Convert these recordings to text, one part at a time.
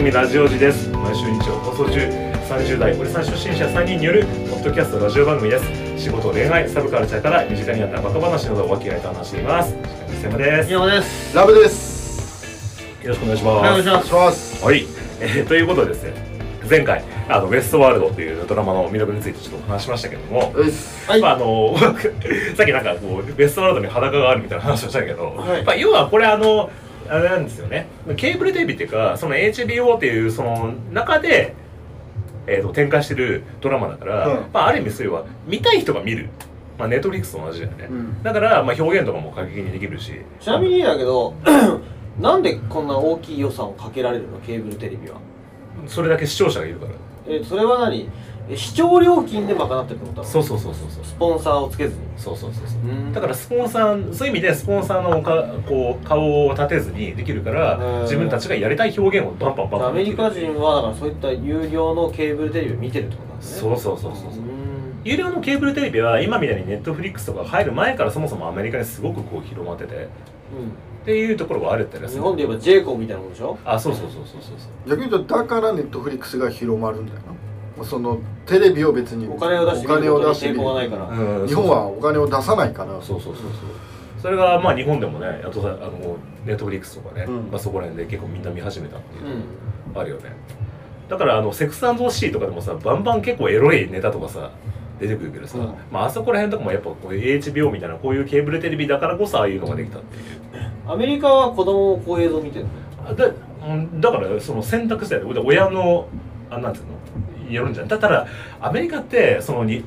組ラジオジです。毎週日曜放送中30代おじさん出身者3人によるポッドキャストラジオ番組です。仕事恋愛サブカルチャーから身近にあったバカ話などを分け合いと話しています。石山です。よ山です。ラブです。ろしくお願いします。はいお願いします。はい、えーということでですね前回あのウエストワールドというドラマの魅力についてちょっと話しましたけども。はい。まああの さっきなんかこうウエストワールドに裸があるみたいな話をしたけど、はい。まあ、要はこれあのあれなんですよね。ケーブルテレビっていうかその HBO っていうその中で、えー、と展開してるドラマだから、うん。まあ、ある意味それは見たい人が見る、まあ、ネットフリックスと同じだよね、うん。だから、まあ、表現とかも過激にできるし。ちなみにだけど なんでこんな大きい予算をかけられるの？ケーブルテレビは。それだけ視聴者がいるから。えそれは何？え視聴料金で賄ってるってことそうそうそうそうそう。スポンサーをつけずに。そうそうそうそう。うん。だからスポンサーそういう意味でスポンサーのかこう顔を立てずにできるからうん。自分たちがやりたい表現をバンバンバンバンアメリカ人はだからそういった有料のケーブルテレビを見てるってことなんですね。そうそうそうそうそう。うん。有料のケーブルテレビは今みたいにネットフリックスとか入る前からそもそもアメリカにすごくこう広まってて。っていうところがあるってね日本で言えば j コンみたいなもんでしょ？あそうそうそうそうそうそう。逆に言うとだからネットフリックスが広まるんだよな。そのテレビを別にお金を出してお金を出して抵抗がないから。うん日本はお金を出さないから。そうそうそうそう。それがまあ日本でもねあとさあのネットフリックスとかね、うん。まあ、そこら辺で結構みんな見始めたっていううあるよね。だからあのセックスシーとかでもさバンバン結構エロいネタとかさ出てくるけどさ、うん。まああそこら辺とかもやっぱこう HBO みたいなこういうケーブルテレビだからこそああいうのができたっていう。アメリカは子供もこういう映像見てるの？あだうんだからその選択肢だよで親のあなんていうの？やるんじゃない？だったらアメリカってそのに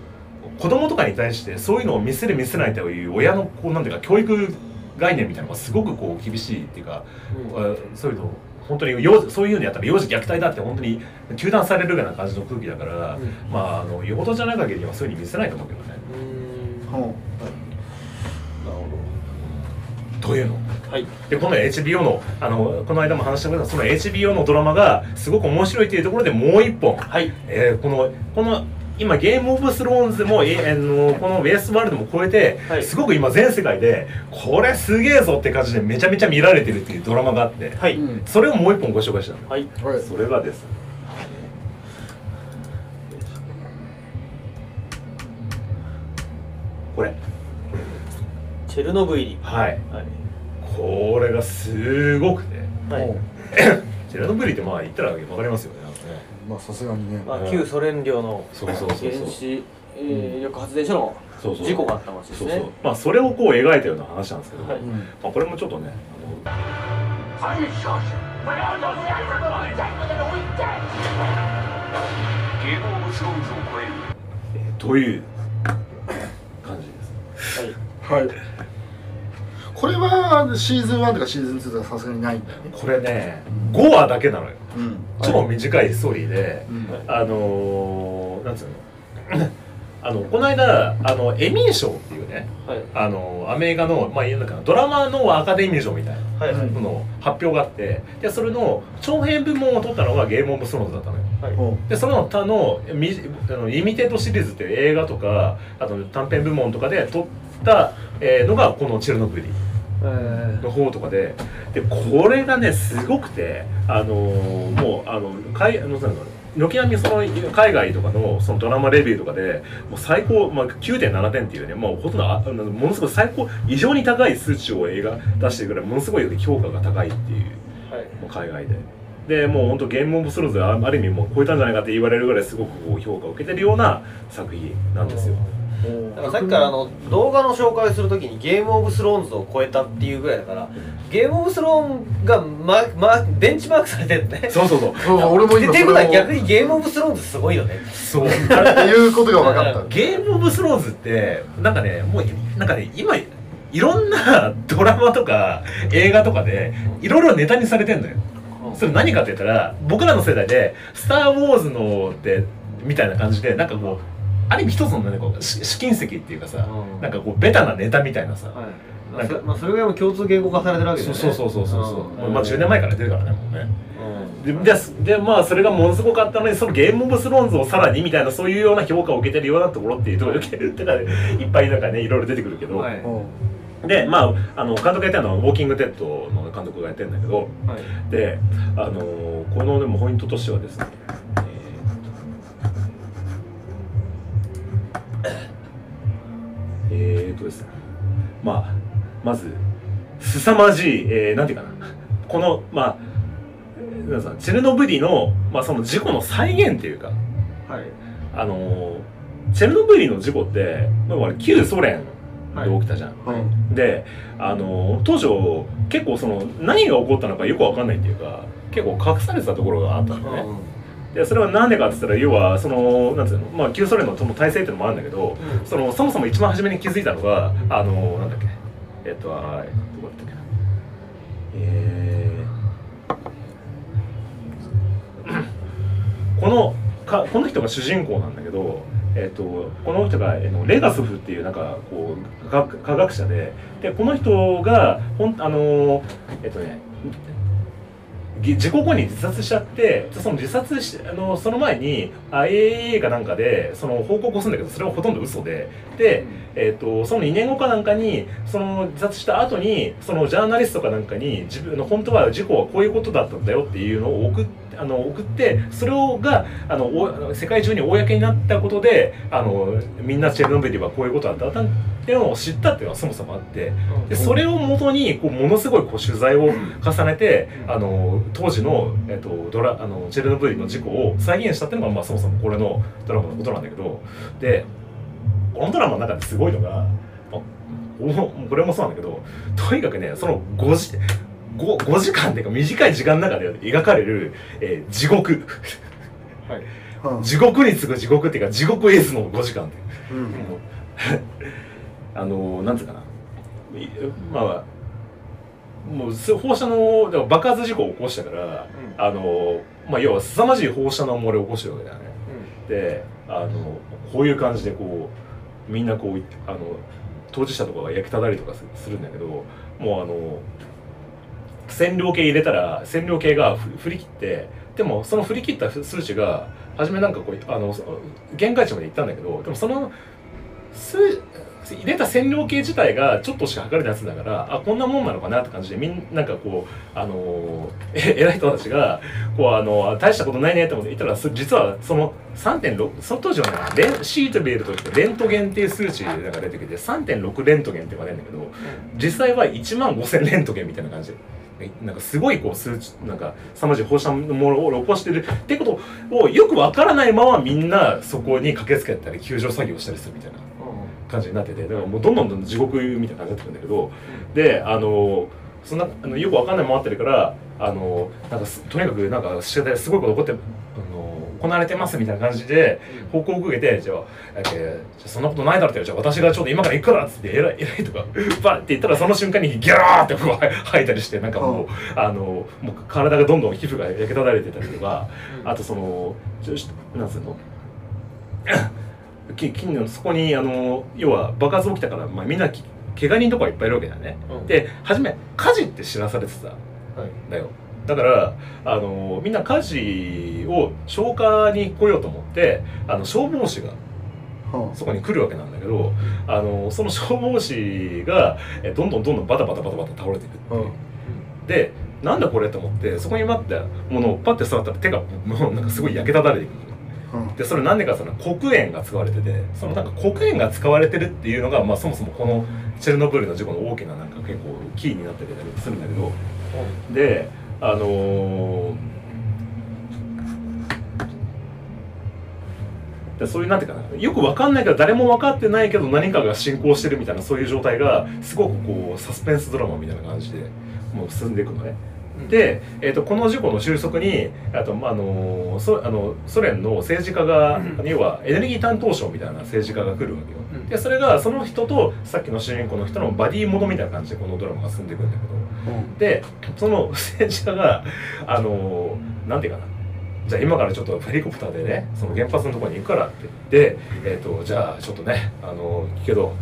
子供とかに対してそういうのを見せる見せないという親のこうなんていうか教育概念みたいなのがすごくこう厳しいっていうか、あそういうの本当に幼そういうのやったら幼児虐待だって本当に糾弾されるような感じの空気だから、うん。まああのよほどじゃない限りはそういうふうに見せないと思うけどね。うんというの。どはい。でこの HBO のあのこの間も話したけどその HBO のドラマがすごく面白いっていうところでもう一本、はい。えーこのこの今ゲームオブスローンズでも、えーあのこのウェストワールドも超えて、はい。すごく今全世界でこれすげえぞって感じでめちゃめちゃ見られてるっていうドラマがあって、はい、うん。それをもう一本ご紹介したの。はい。はい。それがです。これチェルノブイリ。はい。はい。これがすごくて。はい。う んチェルノブイリってまあ言ったら分かりますよね。まあさすがにね。まあ、旧ソ連領のそうそうそうそう。原子、えー力発電所のそうそう。事故があった町ですね。そうそう。まあそれをこう描いたような話なんですけど、はい。うんまあ、これもちょっとねあのという感じですはいはい。シーズン1とかシーズン2とかさすがにないんだよね。これね5話だけなのよ。うん。超短いストーリーで、うん。あのー、なんつうの？あのこの間あのエミー賞っていうねはい。あのアメリカの、まあ、言うのかなドラマのアカデミー賞みたいなはいはい。のの発表があってでそれの長編部門を取ったのがゲームオブスローンズだったのよ。はい。でその他のみあのリミテッドシリーズっていう映画とかあと短編部門とかで撮った、えーのがこの「チェルノブイリ」えの方とかででこれがねすごくてあのーもうあの海あのなんだろう軒並みその海外とかのそのドラマレビューとかでもう最高、まあ、9.7点っていうねもうほとんどあものすごい最高異常に高い数値を映画出してるぐらいものすごい評価が高いっていうーはいもう海外で。でもう本当ゲームオブスローズはあある意味もう超えたんじゃないかって言われるぐらいすごくこう評価を受けてるような作品なんですよ。だからさっきからあの動画の紹介をするときにゲームオブスローンズを超えたっていうぐらいだからゲームオブスローンが、まま、ベンチマークされてるねそうそうそう。俺も今っていうことは逆ににゲームオブスローンズすごいよねそう。っていうことが分かった。ゲームオブスローズってなんかねもうなんかね今いろんな ドラマとか映画とかでいろいろネタにされてんのよ。それ何かって言ったら僕らの世代で「スター・ウォーズの」ってみたいな感じでなんかこうある意味一つのねこうし試金石っていうかさ、うん。なんかこうベタなネタみたいなさ、はい。まなんかあそまあ、それぐらいも共通言語化されてるわけだよね。そうそうそうそうそう、ん。まあ10年前から出てるからねもうね。うん。でででまあそれがものすごかったのにそのゲームオブスローンズをさらにみたいなそういうような評価を受けてるようなところっていうところでいっぱいなんかねいろいろ出てくるけど、はい。うんでまああの監督やってるのはウォーキング・デッドの監督がやってるんだけど。はい。であのこのでもポイントとしてはですねーとですねまあまず凄まじい、えーなんていうかな。このまあ皆さんチェルノブイリの,、まあその事故の再現っていうかはい。あのチェルノブイリの事故ってまあ旧ソ連で起きたじゃん、うんであの当初結構その何が起こったのかよくわかんないっていうか結構隠されてたところがあったんだよね、でそれは何でかって言ったら要はそのなんつうのまあ旧ソ連のその体制っていうのもあるんだけど、うん。そのそもそも一番初めに気づいたのがあのなんだっけえっとあどこだったっけな。えーこのかこの人が主人公なんだけどえっとこの人が、えのレガスフっていうなんかこう科学科学者ででこの人がほんあのえっとね事故後に自殺しちゃってその自殺しあのその前に IAEA かなんかでその報告をするんだけどそれはほとんど嘘で。で、えー、とその2年後かなんかにその自殺した後にそのジャーナリストかなんかに自分の本当は事故はこういうことだったんだよっていうのを送ってあの送ってそれをがあのお世界中に公になったことであのみんなチェルノブイリはこういうことだったっていうのを知ったっていうのはそもそもあってでそれをもとにこうものすごいこう取材を重ねてあの当時の,、えっとドラあのチェルノブイリの事故を再現したっていうのが、まあ、そもそもこれのドラマのことなんだけどでこのドラマの中ですごいのが、まあおこれもそうなんだけどとにかくねその5時 5, 5時間っていうか短い時間の中で描かれる、えー地獄。はい。うん。地獄に次ぐ地獄っていうか地獄絵図の5時間っていう。うん。あのなんつうかな。いまあもうす放射能爆発事故を起こしたから、あのまあ要は凄まじい放射能漏れを起こしてるわけだよね。であのこういう感じでこうみんなこうあの当事者とかが焼きただりとかすするんだけどもうあの線量計入れたら線量計がふ振り切ってでもその振り切った数値が初めなんかこうあのそ限界値まで行ったんだけどでもその数入れた線量計自体がちょっとしか測れないやつだからあこんなもんなのかなって感じでみんなんかこうあのえ偉い人たちがこうあの大したことないねって思って言ったらす実はその3.6その当時はねレンシートビルとしてレントゲンっていう数値が出てきて3.6レントゲンって言われるんだけど実際は1万5000レントゲンみたいな感じで。なんかすごいこう数値なんか凄まじい放射能を起こしてるってことをよくわからないままみんなそこに駆けつけたり救助作業をしたりするみたいな感じになっててだからもうどんどんどんどん地獄みたいな感じになってくるんだけどであのそんなあのよくわかんないままってるからあのなんかすとにかくなんか試合ですごいこと起こってあの行われてますみたいな感じで報告を受けてじゃあえーじゃあそんなことないだろってじゃあ私がちょっと今から行くからっつって偉い偉いとかバッって言ったらその瞬間にギャーってこう吐いたりしてなんかもうあのもう体がどんどん皮膚が焼けただれてたりとかあとそのちょしなんつうの？き近年そこにあの要は爆発起きたから、まあ、みんなき怪我人とかいっぱいいるわけだよね、うん。で初め火事って知らされてたんだよだからあのみんな火事を消火に来ようと思ってあの消防士がうんそこに来るわけなんだけどあのその消防士がえどんどんどんどんバタバタバタバタ倒れていくっていう。うんでなんだこれと思ってそこに待ったものをパッて触ったら手がもうなんかすごい焼けただれていくうんでそれなんでかその黒鉛が使われててそのなんか黒鉛が使われてるっていうのが、まあ、そもそもこのチェルノブイリの事故の大きななんか結構キーになってたりするんだけど。であのーでそういうなんていうかなよくわかんないけど誰も分かってないけど何かが進行してるみたいなそういう状態がすごくこうサスペンスドラマみたいな感じでもう進んでいくのね。で、えー、とこの事故の収束にあと、まああのそあのソ連の政治家が、要はエネルギー担当省みたいな政治家が来るわけよ。うんでそれがその人とさっきの主人公の人のバディモノみたいな感じでこのドラマが進んでいくんだけど。うん。でその政治家があのなんていうかな。じゃあ今からちょっとヘリコプターでねその原発のところに行くからって言って、えー、とじゃあちょっとねあのけど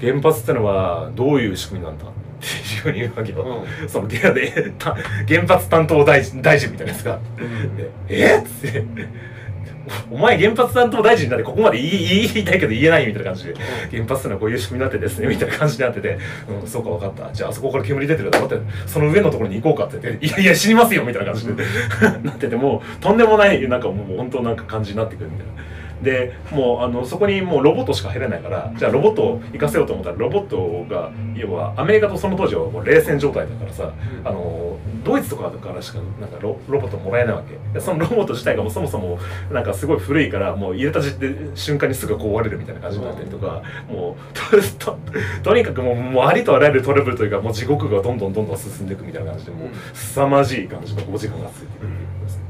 原発ってのはどういう仕組みなんだっていうふうに言うわけよ、そのででた原発担当大臣大臣みたいなやつが「でえっ?」つって「お前原発担当大臣になってここまで言い言いたいけど言えないみたいな感じで原発ってのはこういう仕組みになってですねみたいな感じになってて「うんそうか分かった。じゃああそこから煙出てるだろ」ってその上のところに行こうかって言って「いやいや死にますよ」みたいな感じで なっててもうとんでもないなんかもう本当なんか感じになってくるみたいな。でもうあのそこにもうロボットしか入れないからじゃあロボットを行かせようと思ったらロボットが要はアメリカとその当時はもう冷戦状態だからさ、あのドイツとかからしかなんかロロボットもらえないわけ。でそのロボット自体がもうそもそもなんかすごい古いからもう入れた時で瞬間にすぐ壊れるみたいな感じになったりとか、もうとととにかくもうもうありとあらゆるトラブルというかもう地獄がどんどんどんどん進んでいくみたいな感じでもう凄まじい感じの5時間が続いていくんですね。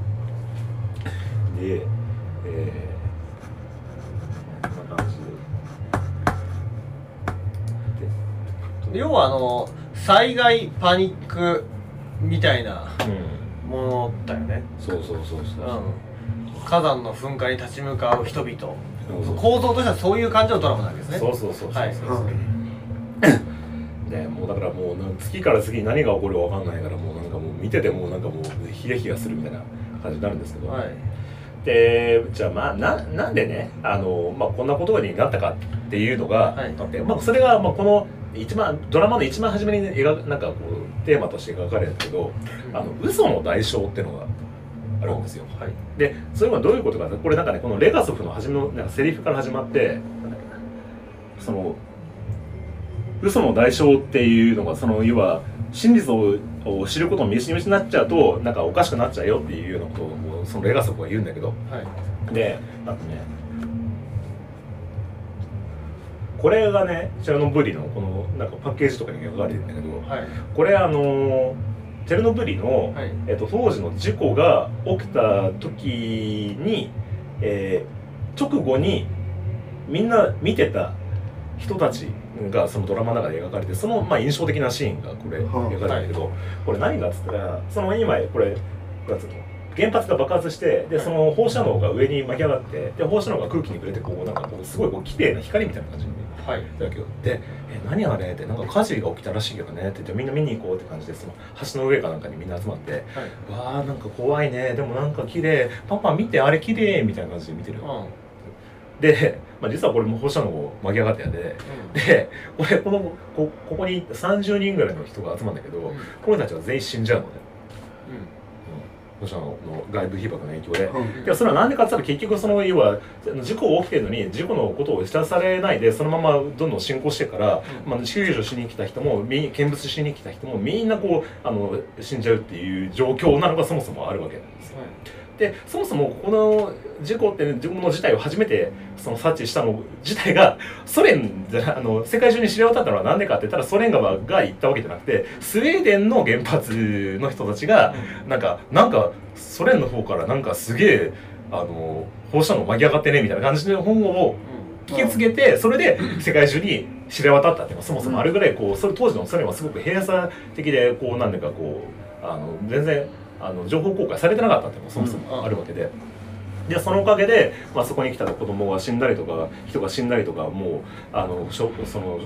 で、えーこんな感じで要はあの災害パニックみたいなものだよね、そうそうそうそうう。ん、火山の噴火に立ち向かう人々。そうそう。構造としてはそういう感じのドラマなんですね。そうそうそうそうはい。そうね、もうだからもうなん次から次に何が起こるかわかんないからもうなんかもう見ててもうなんかもうヒヤヒヤするみたいな感じになるんですけど、はい。でじゃあまあななんでねあの、まあ、こんなことになったかっていうのがはい。あって、まあ、それがまあこの一番ドラマの一番初めに、ね、描なんかこうテーマとして描かれるんだけどあの嘘の代償っていうのがあるんですよ。はい。でそれはどういうことかこれなんかねこのレガソフの初めのなんかセリフから始まってその嘘の代償っていうのがその要は真実をを知ることを見失になっちゃうとなんかおかしくなっちゃうよっていうようなことをそのレガソフは言うんだけど。はい。であとねこれがねチェルノブイリのこのなんかパッケージとかに描かれてるんだけどはい。これあのチェルノブイリの、はい。えっと、当時の事故が起きた時に、えー直後にみんな見てた人たちがそのドラマの中で描かれてその、まあ、印象的なシーンがこれはあ。描かれてるんだけど、これ何かっつったらその今これなんつうの？原発が爆発してでその放射能が上に巻き上がってで放射能が空気に触れてこうなんかこうすごいこう綺麗な光みたいな感じにはい。だけどで「え何あれ?」って「なんか火事が起きたらしいけどね」って言ってみんな見に行こうって感じでその橋の上かなんかにみんな集まってはい「わあなんか怖いね。でもなんか綺麗。パパ見てあれ綺麗みたいな感じで見てるうん。で、まあ、実はこれも放射能を巻き上がったやででこれこのこここに30人ぐらいの人が集まるんだけど、うん。この人たちは全員死んじゃうのね。う放射能の外部被曝の影響で。うんいやそれはなんでかって言ったら結局その要は事故起きてるのに事故のことを知らされないでそのままどんどん進行してるから、うんまあ、救助しに来た人もみ見物しに来た人もみんなこうあの死んじゃうっていう状況なのがそもそもあるわけなんですよ。でそもそもこの事故っていうもの自体を初めてその察知したの自体がソ連じゃあの世界中に知れ渡ったのは何でかって言ったらソ連側が言ったわけじゃなくてスウェーデンの原発の人たちがなんかなんかソ連の方からなんかすげえあの放射能巻き上がってねみたいな感じの本を聞きつけてそれで世界中に知れ渡ったっていうのはそもそもあるぐらいこうそれ当時のソ連はすごく閉鎖的でこうなんだかこうあの全然あの情報公開されてなかったっていうのもそもそもあるわけで。でそのおかげで、まあ、そこに来た子供が死んだりとか人が死んだりとかもうあのしょその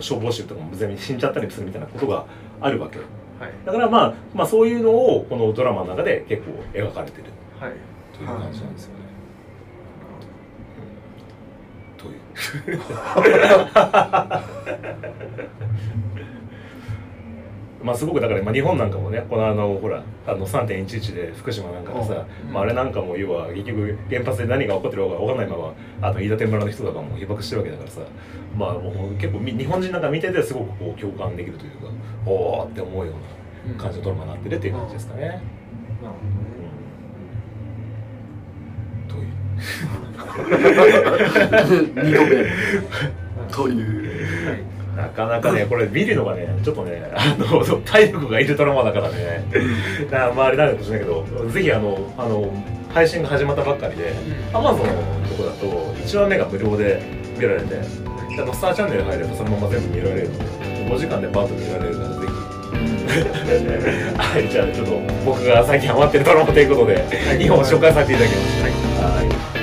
消防士とかも全員死んじゃったりするみたいなことがあるわけはいだからまあ、まあそういうのをこのドラマの中で結構描かれてるはいという感じなんですよね。うんという。まあすごくだから、まあ、日本なんかもねこのあのほらあの3.11で福島なんかでさ、うん。まあ、あれなんかも要は結局原発で何が起こってるか分かんないままあの飯舘村の人とかも被爆してるわけだからさまあもう結構み日本人なんか見ててすごくこう共感できるというかおおって思うような感じのドラマになってるっていう感じですかね。なる という。二度目。というなかなかね、これ見るのがね、ちょっとね、あの、体力がいるドラマだからね、なまああれなんかもしれないけど、ぜひあの、あの、配信が始まったばっかりで、アマゾンのとこだと、1話目が無料で見られて、であのスターチャンネル入ればそのまま全部見られるので、5時間でバーッと見られるから、ぜひ。はい、じゃあちょっと僕が最近ハマってるドラマということで、2本紹介させていただきます。はい。はい